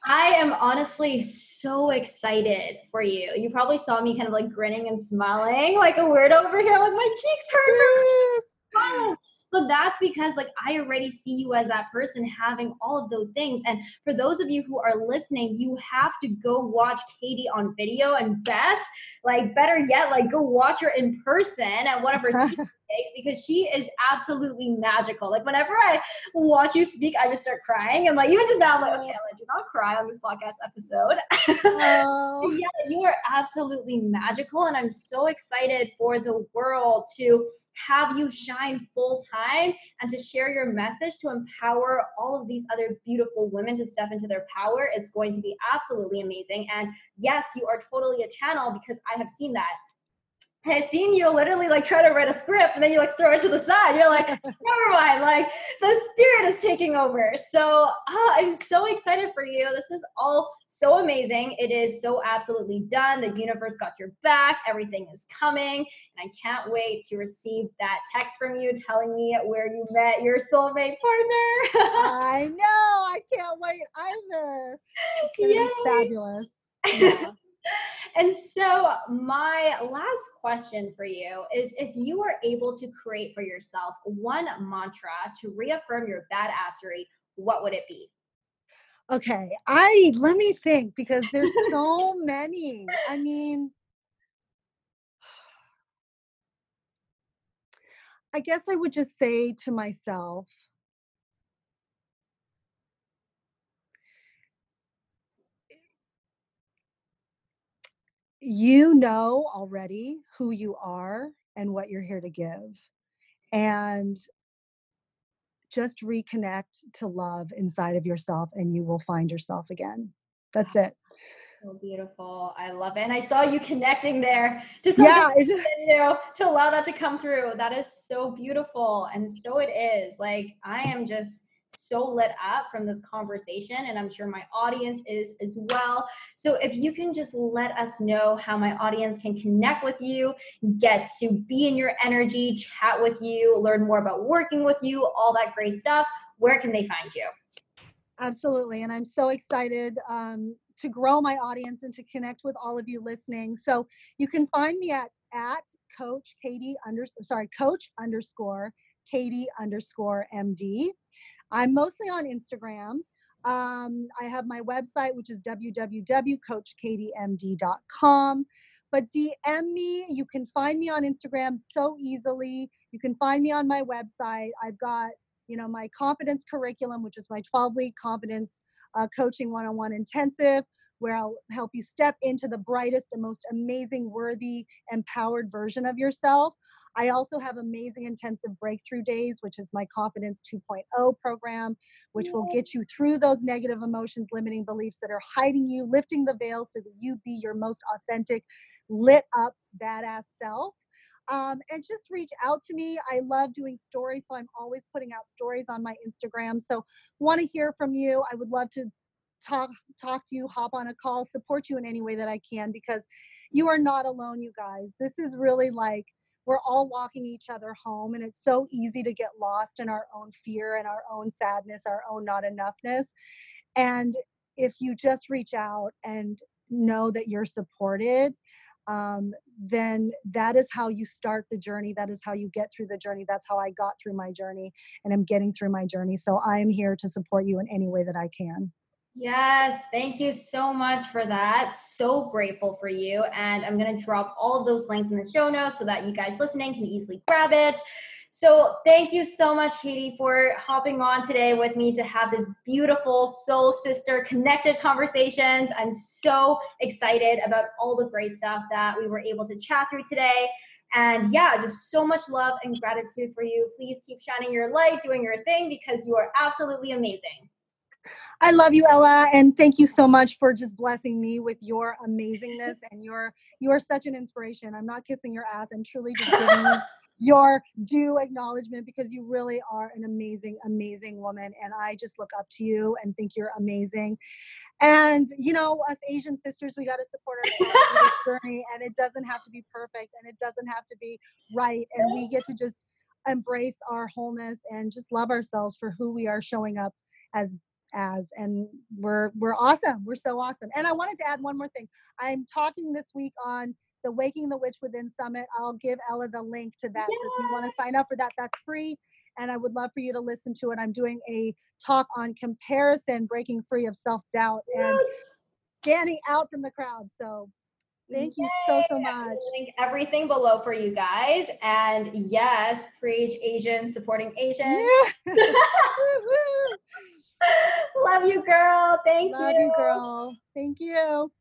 I am honestly so excited for you. You probably saw me kind of like grinning and smiling like a word over here, like my cheeks hurt. Yes. Oh. But that's because like I already see you as that person having all of those things. And for those of you who are listening, you have to go watch Katie on video and best, like better yet, like go watch her in person at one of her because she is absolutely magical. Like whenever I watch you speak, I just start crying. And like even just now, I'm like, okay, Ella, do not cry on this podcast episode. Oh. yeah, you are absolutely magical, and I'm so excited for the world to have you shine full time and to share your message to empower all of these other beautiful women to step into their power. It's going to be absolutely amazing. And yes, you are totally a channel because I have seen that. I've seen you literally like try to write a script and then you like throw it to the side. You're like, never mind, like the spirit is taking over. So uh, I'm so excited for you. This is all so amazing. It is so absolutely done. The universe got your back. Everything is coming. And I can't wait to receive that text from you telling me where you met your soulmate partner. I know. I can't wait either. It's fabulous. Yeah. And so, my last question for you is if you were able to create for yourself one mantra to reaffirm your badassery, what would it be? Okay, I let me think because there's so many. I mean, I guess I would just say to myself, you know already who you are and what you're here to give. And just reconnect to love inside of yourself and you will find yourself again. That's it. So beautiful. I love it. And I saw you connecting there to something yeah, just, you know, to allow that to come through. That is so beautiful. And so it is. Like I am just so lit up from this conversation, and I'm sure my audience is as well. So, if you can just let us know how my audience can connect with you, get to be in your energy, chat with you, learn more about working with you, all that great stuff, where can they find you? Absolutely. And I'm so excited um, to grow my audience and to connect with all of you listening. So, you can find me at, at coach Katie under sorry, coach underscore Katie underscore MD. I'm mostly on Instagram. Um, I have my website, which is www.coachkatiemd.com. But DM me. You can find me on Instagram so easily. You can find me on my website. I've got, you know, my confidence curriculum, which is my 12 week confidence uh, coaching one on one intensive where I'll help you step into the brightest and most amazing, worthy, empowered version of yourself. I also have amazing intensive breakthrough days, which is my Confidence 2.0 program, which will get you through those negative emotions, limiting beliefs that are hiding you, lifting the veil so that you be your most authentic, lit up, badass self. Um, and just reach out to me. I love doing stories, so I'm always putting out stories on my Instagram. So, want to hear from you. I would love to talk talk to you, hop on a call, support you in any way that I can because you are not alone, you guys. This is really like we're all walking each other home and it's so easy to get lost in our own fear and our own sadness, our own not enoughness. And if you just reach out and know that you're supported, um, then that is how you start the journey. That is how you get through the journey. That's how I got through my journey and I'm getting through my journey. So I am here to support you in any way that I can. Yes, thank you so much for that. So grateful for you. And I'm going to drop all of those links in the show notes so that you guys listening can easily grab it. So, thank you so much, Katie, for hopping on today with me to have this beautiful soul sister connected conversations. I'm so excited about all the great stuff that we were able to chat through today. And yeah, just so much love and gratitude for you. Please keep shining your light, doing your thing because you are absolutely amazing. I love you, Ella, and thank you so much for just blessing me with your amazingness and your you are such an inspiration. I'm not kissing your ass. I'm truly just giving you your due acknowledgement because you really are an amazing, amazing woman. And I just look up to you and think you're amazing. And you know, us Asian sisters, we got to support our journey, and it doesn't have to be perfect, and it doesn't have to be right, and we get to just embrace our wholeness and just love ourselves for who we are showing up as as and we're we're awesome we're so awesome and i wanted to add one more thing i'm talking this week on the Waking the Witch Within Summit. I'll give Ella the link to that. So if you want to sign up for that, that's free. And I would love for you to listen to it. I'm doing a talk on comparison, breaking free of self doubt, and standing out from the crowd. So thank Yay. you so, so much. Link everything below for you guys, And yes, preach Asian, supporting Asian. Yeah. Love you, girl. Thank Love you. you, girl. Thank you.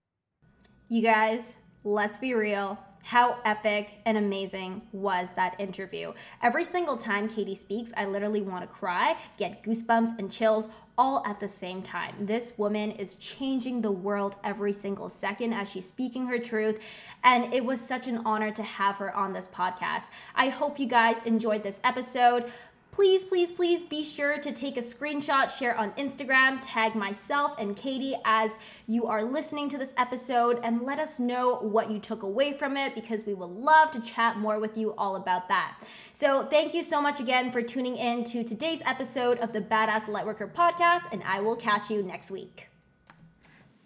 You guys, let's be real. How epic and amazing was that interview? Every single time Katie speaks, I literally want to cry, get goosebumps and chills all at the same time. This woman is changing the world every single second as she's speaking her truth. And it was such an honor to have her on this podcast. I hope you guys enjoyed this episode please, please, please be sure to take a screenshot, share on Instagram, tag myself and Katie as you are listening to this episode, and let us know what you took away from it because we would love to chat more with you all about that. So, thank you so much again for tuning in to today's episode of the Badass Lightworker podcast, and I will catch you next week.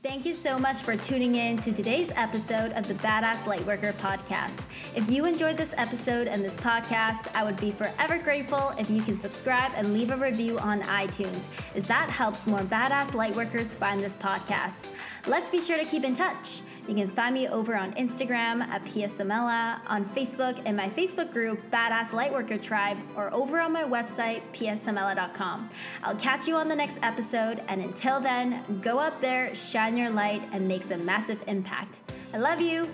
Thank you so much for tuning in to today's episode of the Badass Lightworker podcast. If you enjoyed this episode and this podcast, I would be forever grateful if you can subscribe and leave a review on iTunes, as that helps more badass lightworkers find this podcast. Let's be sure to keep in touch. You can find me over on Instagram at psamela, on Facebook in my Facebook group, Badass Lightworker Tribe, or over on my website, psamela.com. I'll catch you on the next episode, and until then, go out there, shine your light, and make some massive impact. I love you.